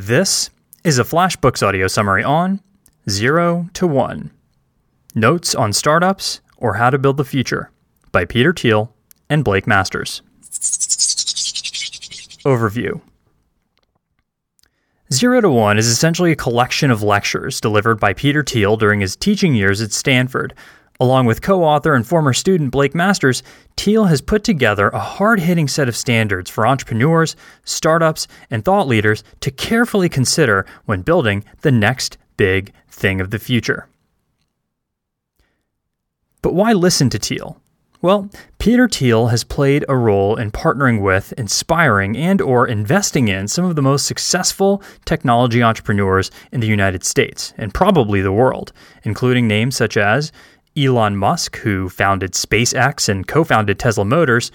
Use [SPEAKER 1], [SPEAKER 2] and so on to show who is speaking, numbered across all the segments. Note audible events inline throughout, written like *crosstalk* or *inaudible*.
[SPEAKER 1] This is a Flashbooks audio summary on Zero to One Notes on Startups or How to Build the Future by Peter Thiel and Blake Masters. Overview Zero to One is essentially a collection of lectures delivered by Peter Thiel during his teaching years at Stanford. Along with co author and former student Blake Masters, Thiel has put together a hard hitting set of standards for entrepreneurs, startups, and thought leaders to carefully consider when building the next big thing of the future. But why listen to Thiel? Well, Peter Thiel has played a role in partnering with, inspiring, and or investing in some of the most successful technology entrepreneurs in the United States and probably the world, including names such as Elon Musk, who founded SpaceX and co-founded Tesla Motors,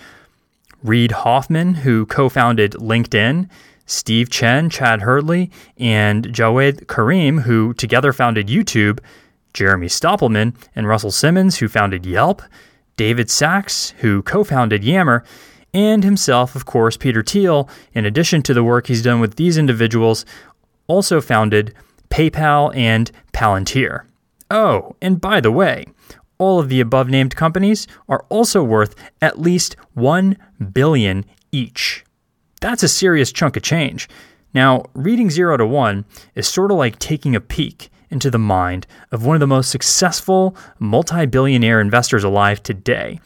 [SPEAKER 1] Reid Hoffman, who co-founded LinkedIn, Steve Chen, Chad Hurley, and Jawed Karim, who together founded YouTube, Jeremy Stoppelman and Russell Simmons, who founded Yelp, David Sacks, who co founded Yammer, and himself, of course, Peter Thiel, in addition to the work he's done with these individuals, also founded PayPal and Palantir. Oh, and by the way, all of the above named companies are also worth at least 1 billion each. That's a serious chunk of change. Now, reading 0 to 1 is sort of like taking a peek into the mind of one of the most successful multi billionaire investors alive today.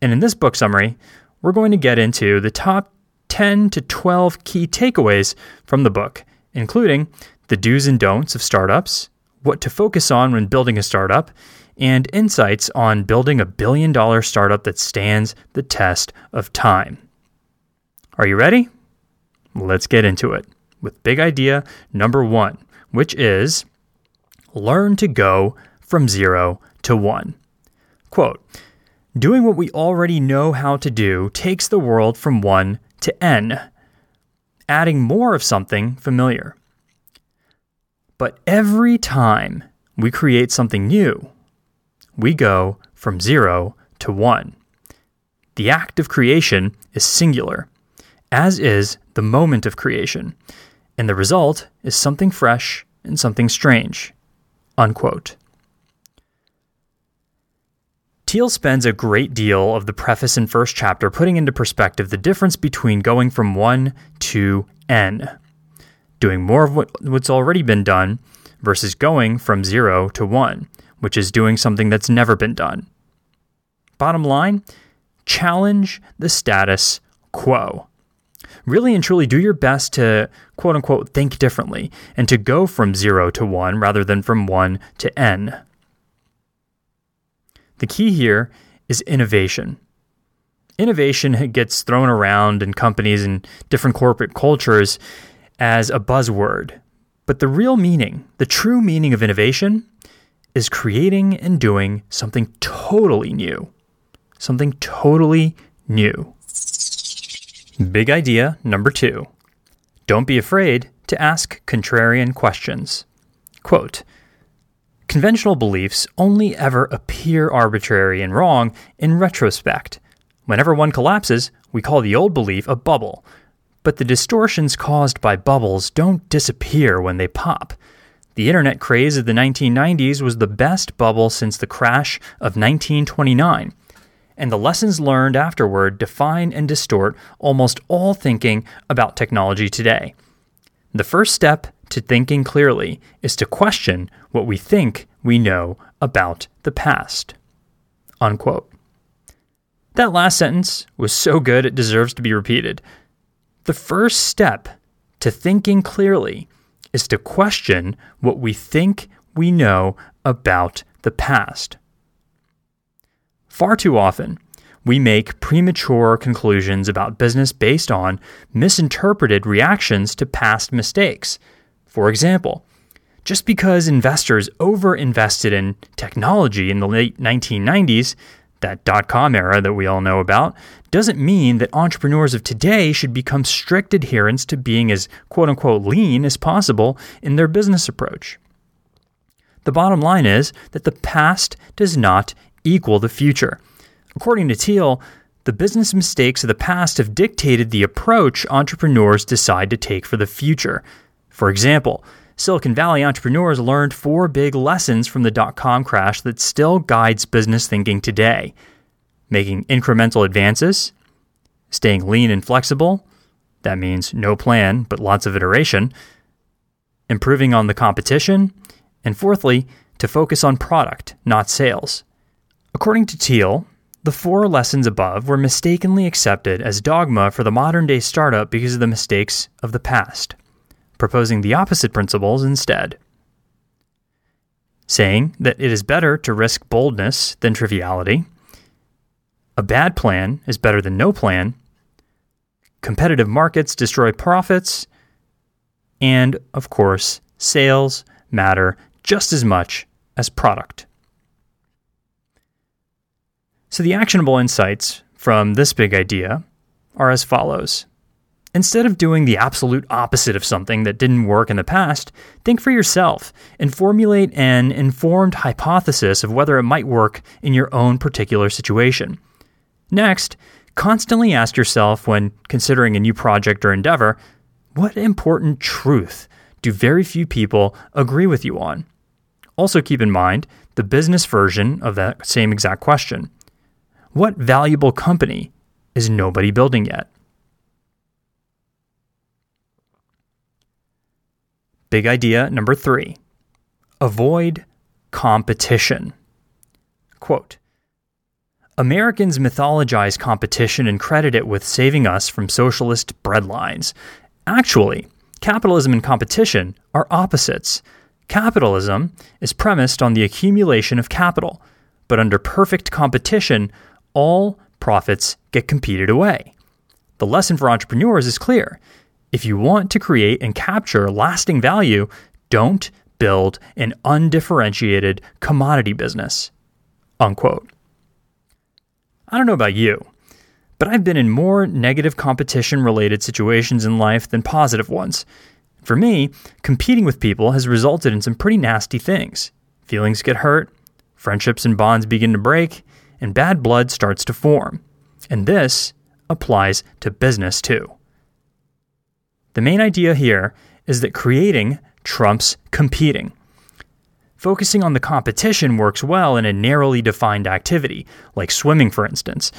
[SPEAKER 1] And in this book summary, we're going to get into the top 10 to 12 key takeaways from the book, including the do's and don'ts of startups, what to focus on when building a startup, and insights on building a billion dollar startup that stands the test of time. Are you ready? Let's get into it with big idea number one, which is learn to go from zero to one. Quote Doing what we already know how to do takes the world from one to n, adding more of something familiar. But every time we create something new, we go from zero to one. The act of creation is singular, as is the moment of creation, and the result is something fresh and something strange. Unquote. Thiel spends a great deal of the preface and first chapter putting into perspective the difference between going from 1 to n, doing more of what, what's already been done, versus going from 0 to 1, which is doing something that's never been done. Bottom line challenge the status quo really and truly do your best to quote unquote think differently and to go from zero to one rather than from one to n. The key here is innovation. Innovation gets thrown around in companies and different corporate cultures as a buzzword. But the real meaning, the true meaning of innovation, is creating and doing something totally new. Something totally new. Big idea number two don't be afraid to ask contrarian questions. Quote Conventional beliefs only ever appear arbitrary and wrong in retrospect. Whenever one collapses, we call the old belief a bubble. But the distortions caused by bubbles don't disappear when they pop. The internet craze of the 1990s was the best bubble since the crash of 1929 and the lessons learned afterward define and distort almost all thinking about technology today. The first step to thinking clearly is to question what we think we know about the past. Unquote. That last sentence was so good it deserves to be repeated. The first step to thinking clearly is to question what we think we know about the past. Far too often, we make premature conclusions about business based on misinterpreted reactions to past mistakes. For example, just because investors overinvested in technology in the late 1990s, that dot com era that we all know about, doesn't mean that entrepreneurs of today should become strict adherents to being as quote unquote lean as possible in their business approach. The bottom line is that the past does not equal the future. According to Thiel, the business mistakes of the past have dictated the approach entrepreneurs decide to take for the future. For example, Silicon Valley entrepreneurs learned four big lessons from the dot com crash that still guides business thinking today making incremental advances, staying lean and flexible. That means no plan, but lots of iteration. Improving on the competition. And fourthly, to focus on product, not sales. According to Thiel, the four lessons above were mistakenly accepted as dogma for the modern day startup because of the mistakes of the past, proposing the opposite principles instead. Saying that it is better to risk boldness than triviality, a bad plan is better than no plan, competitive markets destroy profits, and, of course, sales matter just as much as product. So, the actionable insights from this big idea are as follows. Instead of doing the absolute opposite of something that didn't work in the past, think for yourself and formulate an informed hypothesis of whether it might work in your own particular situation. Next, constantly ask yourself when considering a new project or endeavor what important truth do very few people agree with you on? Also, keep in mind the business version of that same exact question What valuable company is nobody building yet? Big idea number three avoid competition. Quote Americans mythologize competition and credit it with saving us from socialist breadlines. Actually, capitalism and competition are opposites. Capitalism is premised on the accumulation of capital, but under perfect competition, all profits get competed away. The lesson for entrepreneurs is clear. If you want to create and capture lasting value, don't build an undifferentiated commodity business. Unquote. I don't know about you, but I've been in more negative competition related situations in life than positive ones. For me, competing with people has resulted in some pretty nasty things. Feelings get hurt, friendships and bonds begin to break, and bad blood starts to form. And this applies to business too. The main idea here is that creating trumps competing. Focusing on the competition works well in a narrowly defined activity, like swimming, for instance.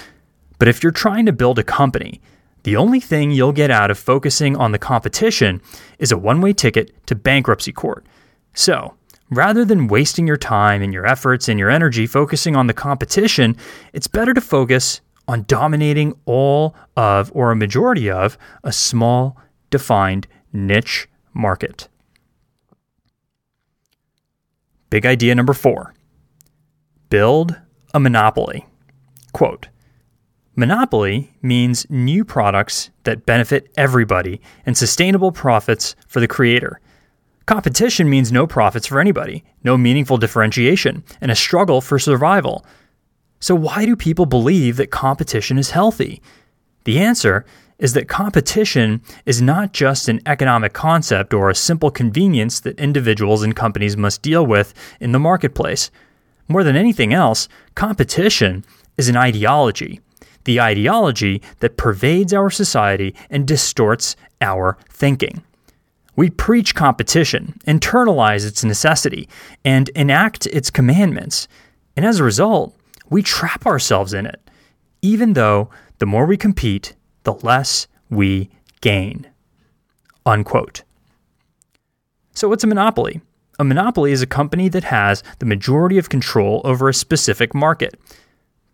[SPEAKER 1] But if you're trying to build a company, the only thing you'll get out of focusing on the competition is a one way ticket to bankruptcy court. So, rather than wasting your time and your efforts and your energy focusing on the competition, it's better to focus on dominating all of or a majority of a small, defined niche market. Big idea number four build a monopoly. Quote Monopoly means new products that benefit everybody and sustainable profits for the creator. Competition means no profits for anybody, no meaningful differentiation, and a struggle for survival. So, why do people believe that competition is healthy? The answer is that competition is not just an economic concept or a simple convenience that individuals and companies must deal with in the marketplace. More than anything else, competition is an ideology the ideology that pervades our society and distorts our thinking. We preach competition, internalize its necessity, and enact its commandments. And as a result, we trap ourselves in it, even though the more we compete, the less we gain. Unquote. So, what's a monopoly? A monopoly is a company that has the majority of control over a specific market.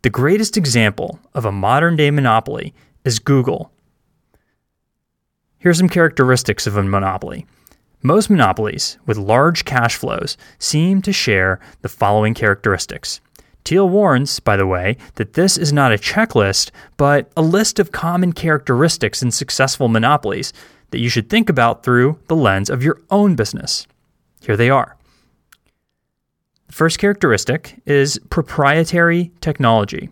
[SPEAKER 1] The greatest example of a modern day monopoly is Google. Here are some characteristics of a monopoly. Most monopolies with large cash flows seem to share the following characteristics. Thiel warns, by the way, that this is not a checklist, but a list of common characteristics in successful monopolies that you should think about through the lens of your own business. Here they are. The first characteristic is proprietary technology.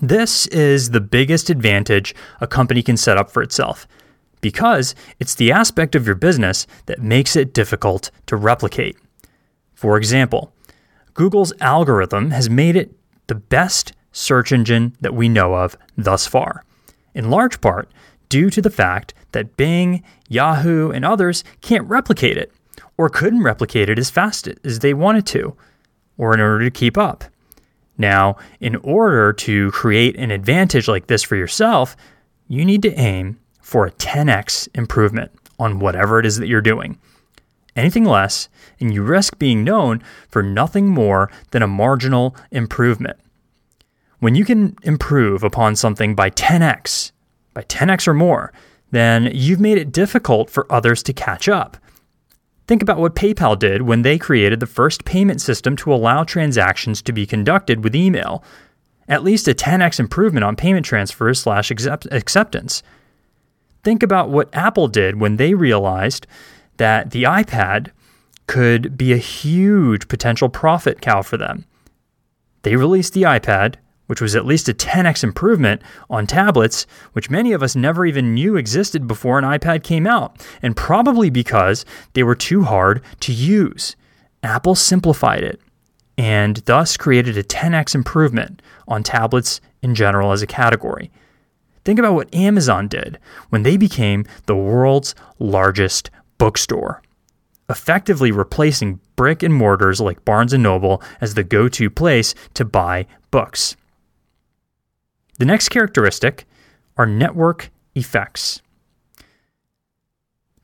[SPEAKER 1] This is the biggest advantage a company can set up for itself because it's the aspect of your business that makes it difficult to replicate. For example, Google's algorithm has made it the best search engine that we know of thus far, in large part due to the fact that Bing, Yahoo, and others can't replicate it, or couldn't replicate it as fast as they wanted to, or in order to keep up. Now, in order to create an advantage like this for yourself, you need to aim for a 10x improvement on whatever it is that you're doing. Anything less, and you risk being known for nothing more than a marginal improvement. When you can improve upon something by 10x, by 10x or more, then you've made it difficult for others to catch up. Think about what PayPal did when they created the first payment system to allow transactions to be conducted with email. At least a 10x improvement on payment transfers slash acceptance. Think about what Apple did when they realized that the iPad could be a huge potential profit cow for them. They released the iPad, which was at least a 10x improvement on tablets, which many of us never even knew existed before an iPad came out, and probably because they were too hard to use. Apple simplified it and thus created a 10x improvement on tablets in general as a category. Think about what Amazon did when they became the world's largest bookstore effectively replacing brick and mortars like Barnes & Noble as the go-to place to buy books. The next characteristic are network effects.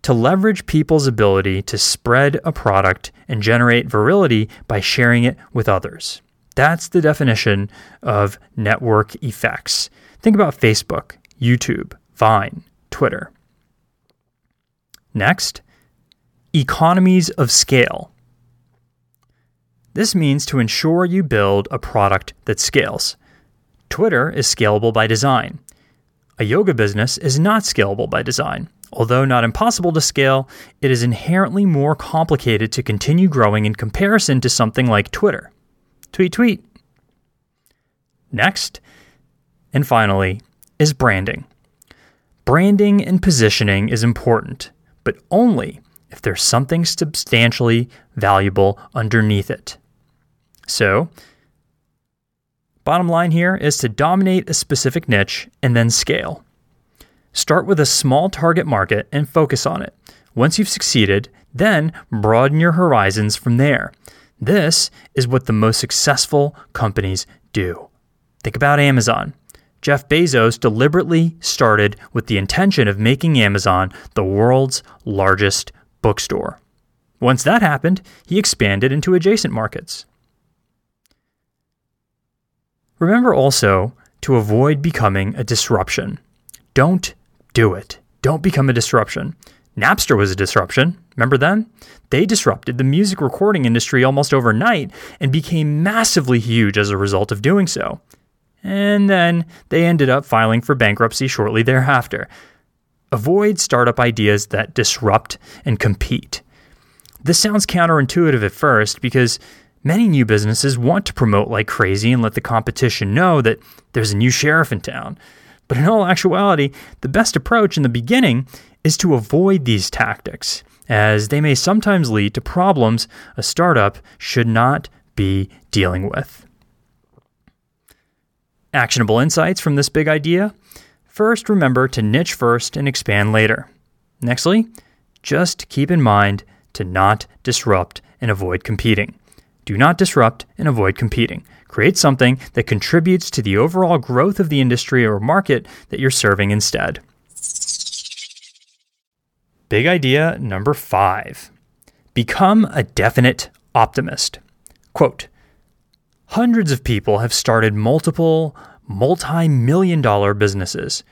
[SPEAKER 1] To leverage people's ability to spread a product and generate virality by sharing it with others. That's the definition of network effects. Think about Facebook, YouTube, Vine, Twitter. Next, economies of scale. This means to ensure you build a product that scales. Twitter is scalable by design. A yoga business is not scalable by design. Although not impossible to scale, it is inherently more complicated to continue growing in comparison to something like Twitter. Tweet, tweet. Next, and finally, is branding. Branding and positioning is important, but only if there's something substantially valuable underneath it. So, Bottom line here is to dominate a specific niche and then scale. Start with a small target market and focus on it. Once you've succeeded, then broaden your horizons from there. This is what the most successful companies do. Think about Amazon. Jeff Bezos deliberately started with the intention of making Amazon the world's largest bookstore. Once that happened, he expanded into adjacent markets. Remember also to avoid becoming a disruption. Don't do it. Don't become a disruption. Napster was a disruption. Remember then? They disrupted the music recording industry almost overnight and became massively huge as a result of doing so. And then they ended up filing for bankruptcy shortly thereafter. Avoid startup ideas that disrupt and compete. This sounds counterintuitive at first because Many new businesses want to promote like crazy and let the competition know that there's a new sheriff in town. But in all actuality, the best approach in the beginning is to avoid these tactics, as they may sometimes lead to problems a startup should not be dealing with. Actionable insights from this big idea? First, remember to niche first and expand later. Nextly, just keep in mind to not disrupt and avoid competing. Do not disrupt and avoid competing. Create something that contributes to the overall growth of the industry or market that you're serving instead. Big idea number five become a definite optimist. Quote Hundreds of people have started multiple, multi million dollar businesses.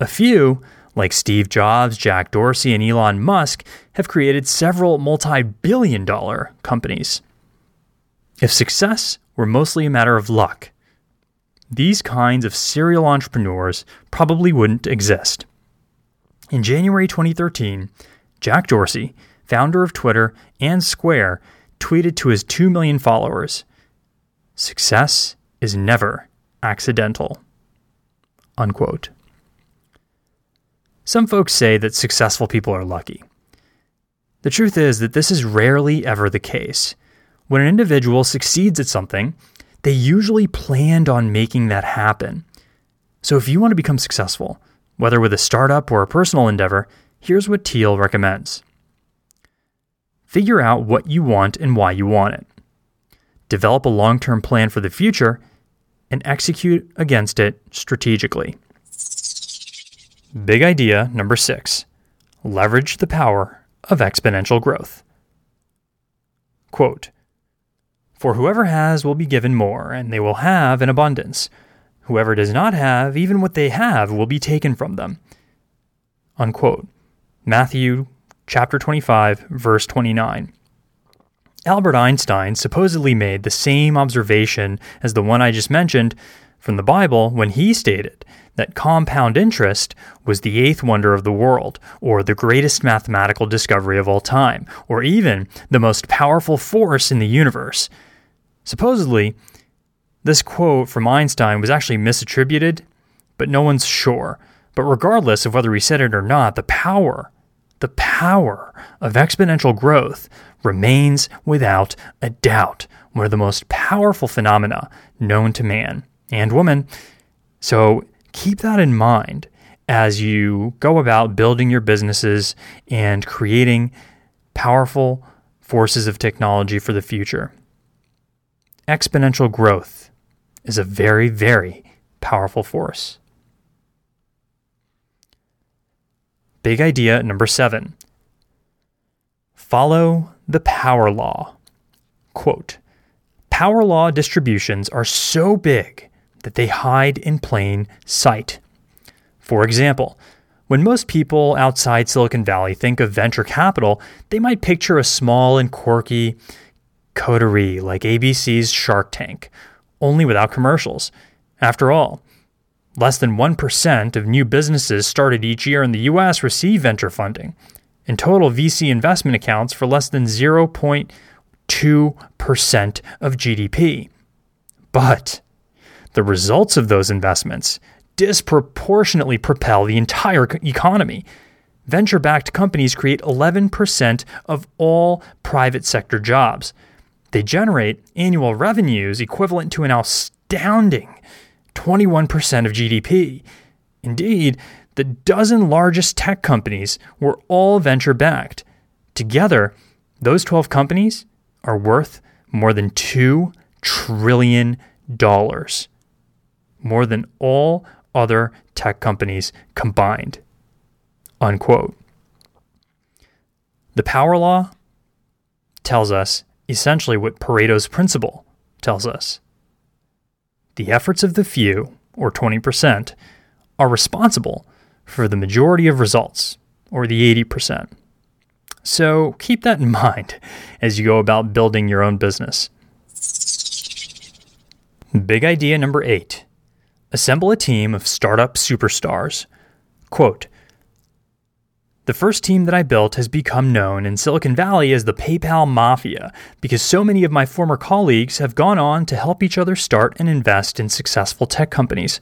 [SPEAKER 1] A few, like Steve Jobs, Jack Dorsey, and Elon Musk, have created several multi billion dollar companies. If success were mostly a matter of luck, these kinds of serial entrepreneurs probably wouldn't exist. In January 2013, Jack Dorsey, founder of Twitter and Square, tweeted to his 2 million followers Success is never accidental. Unquote. Some folks say that successful people are lucky. The truth is that this is rarely ever the case. When an individual succeeds at something, they usually planned on making that happen. So if you want to become successful, Whether with a startup or a personal endeavor, here's what Thiel recommends Figure out what you want and why you want it. Develop a long term plan for the future and execute against it strategically. Big idea number six leverage the power of exponential growth. Quote, For whoever has will be given more, and they will have in abundance. Whoever does not have, even what they have, will be taken from them. Unquote. Matthew chapter 25, verse 29. Albert Einstein supposedly made the same observation as the one I just mentioned from the Bible when he stated that compound interest was the eighth wonder of the world, or the greatest mathematical discovery of all time, or even the most powerful force in the universe. Supposedly, this quote from Einstein was actually misattributed, but no one's sure. But regardless of whether he said it or not, the power, the power of exponential growth remains without a doubt one of the most powerful phenomena known to man and woman. So keep that in mind as you go about building your businesses and creating powerful forces of technology for the future. Exponential growth is a very, very powerful force. Big idea number seven follow the power law. Quote Power law distributions are so big that they hide in plain sight. For example, when most people outside Silicon Valley think of venture capital, they might picture a small and quirky coterie like ABC's Shark Tank, only without commercials. After all, less than 1% of new businesses started each year in the US receive venture funding. In total, VC investment accounts for less than 0.2% of GDP. But the results of those investments disproportionately propel the entire economy. Venture backed companies create 11% of all private sector jobs. They generate annual revenues equivalent to an astounding 21% of GDP. Indeed, the dozen largest tech companies were all venture backed. Together, those 12 companies are worth more than $2 trillion more than all other tech companies combined. Unquote. The power law tells us essentially what Pareto's principle tells us. The efforts of the few, or 20%, are responsible for the majority of results, or the 80%. So keep that in *laughs* mind as you go about building your own business. Big idea number eight Assemble a team of startup superstars. Quote The first team that I built has become known in Silicon Valley as the PayPal Mafia because so many of my former colleagues have gone on to help each other start and invest in successful tech companies.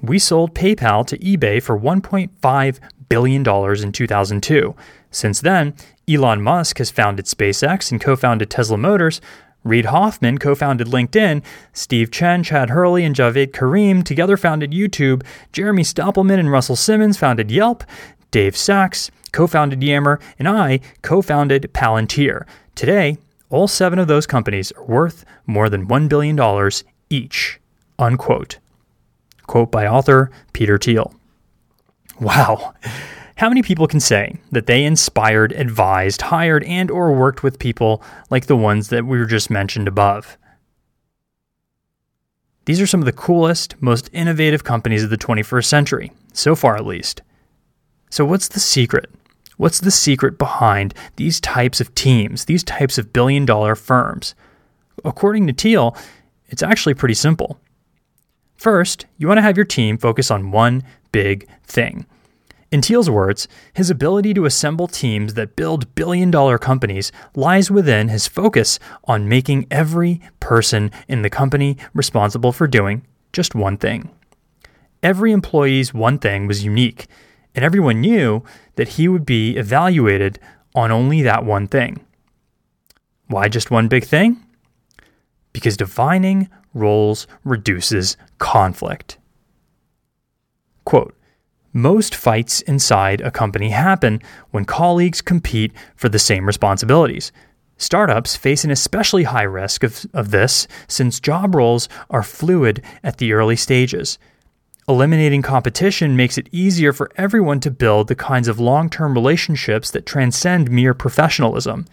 [SPEAKER 1] We sold PayPal to eBay for $1.5 billion in 2002. Since then, Elon Musk has founded SpaceX and co founded Tesla Motors, Reid Hoffman co founded LinkedIn. Steve Chen, Chad Hurley, and Jawed Karim together founded YouTube. Jeremy Stoppelman and Russell Simmons founded Yelp. Dave Sacks co founded Yammer. And I co founded Palantir. Today, all seven of those companies are worth more than $1 billion each. Unquote. Quote by author Peter Thiel. Wow. How many people can say that they inspired, advised, hired, and or worked with people like the ones that we were just mentioned above? These are some of the coolest, most innovative companies of the 21st century, so far at least. So, what's the secret? What's the secret behind these types of teams, these types of billion dollar firms? According to Thiel, it's actually pretty simple. First, you want to have your team focus on one big thing. In Thiel's words, his ability to assemble teams that build billion dollar companies lies within his focus on making every person in the company responsible for doing just one thing. Every employee's one thing was unique, and everyone knew that he would be evaluated on only that one thing. Why just one big thing? Because defining roles reduces conflict. Quote, most fights inside a company happen when colleagues compete for the same responsibilities. Startups face an especially high risk of, of this since job roles are fluid at the early stages. Eliminating competition makes it easier for everyone to build the kinds of long term relationships that transcend mere professionalism.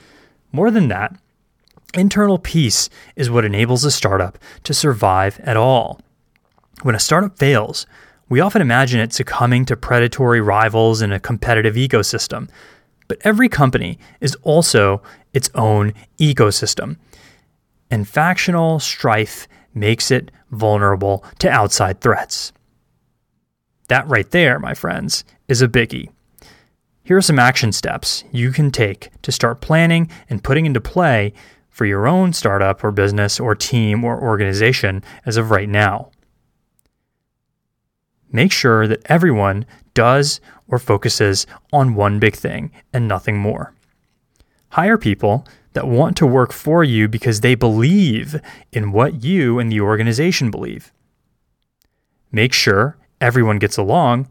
[SPEAKER 1] More than that, internal peace is what enables a startup to survive at all. When a startup fails, we often imagine it succumbing to predatory rivals in a competitive ecosystem. But every company is also its own ecosystem. And factional strife makes it vulnerable to outside threats. That right there, my friends, is a biggie. Here are some action steps you can take to start planning and putting into play for your own startup or business or team or organization as of right now. Make sure that everyone does or focuses on one big thing and nothing more. Hire people that want to work for you because they believe in what you and the organization believe. Make sure everyone gets along,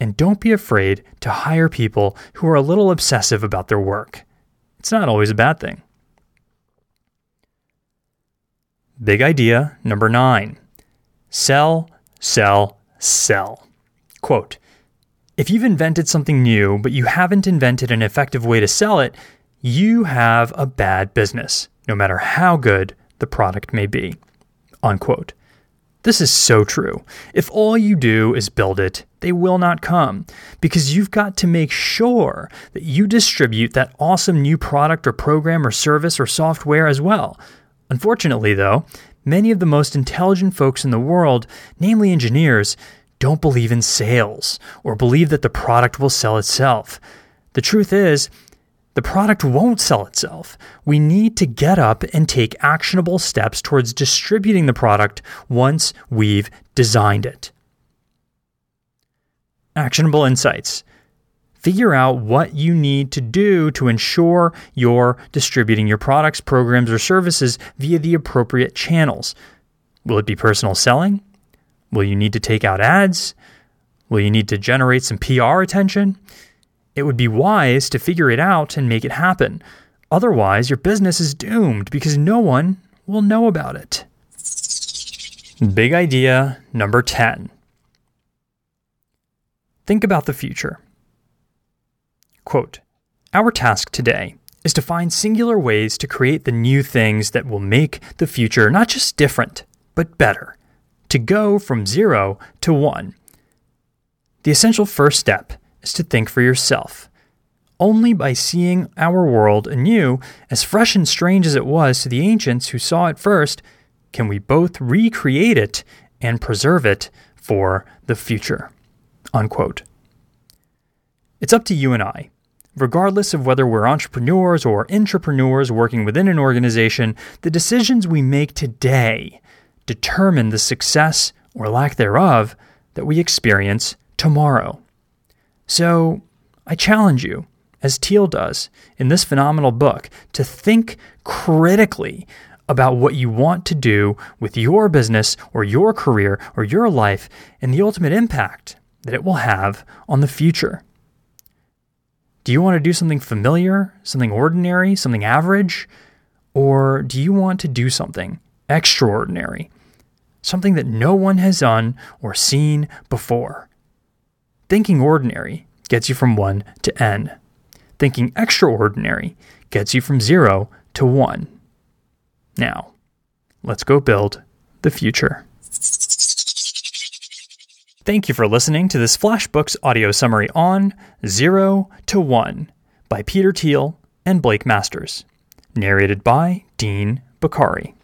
[SPEAKER 1] and don't be afraid to hire people who are a little obsessive about their work. It's not always a bad thing. Big idea number nine sell, sell, sell. Quote If you've invented something new, but you haven't invented an effective way to sell it, you have a bad business, no matter how good the product may be. Unquote. This is so true. If all you do is build it, they will not come because you've got to make sure that you distribute that awesome new product or program or service or software as well. Unfortunately, though, many of the most intelligent folks in the world, namely engineers, don't believe in sales or believe that the product will sell itself. The truth is, the product won't sell itself. We need to get up and take actionable steps towards distributing the product once we've designed it. Actionable insights. Figure out what you need to do to ensure you're distributing your products, programs, or services via the appropriate channels. Will it be personal selling? Will you need to take out ads? Will you need to generate some PR attention? It would be wise to figure it out and make it happen. Otherwise, your business is doomed because no one will know about it. Big idea number 10. Think about the future. Quote Our task today is to find singular ways to create the new things that will make the future not just different, but better. To go from zero to one. The essential first step is to think for yourself. Only by seeing our world anew, as fresh and strange as it was to the ancients who saw it first, can we both recreate it and preserve it for the future. Unquote. It's up to you and I. Regardless of whether we're entrepreneurs or intrapreneurs working within an organization, the decisions we make today determine the success or lack thereof that we experience tomorrow. So I challenge you, as Thiel does in this phenomenal book, to think critically about what you want to do with your business or your career or your life and the ultimate impact that it will have on the future. Do you want to do something familiar, something ordinary, something average? Or do you want to do something extraordinary, something that no one has done or seen before? Thinking ordinary gets you from 1 to n. Thinking extraordinary gets you from 0 to 1. Now, let's go build the future. Thank you for listening to this FlashBooks audio summary on 0 to 1 by Peter Thiel and Blake Masters. Narrated by Dean Bakari.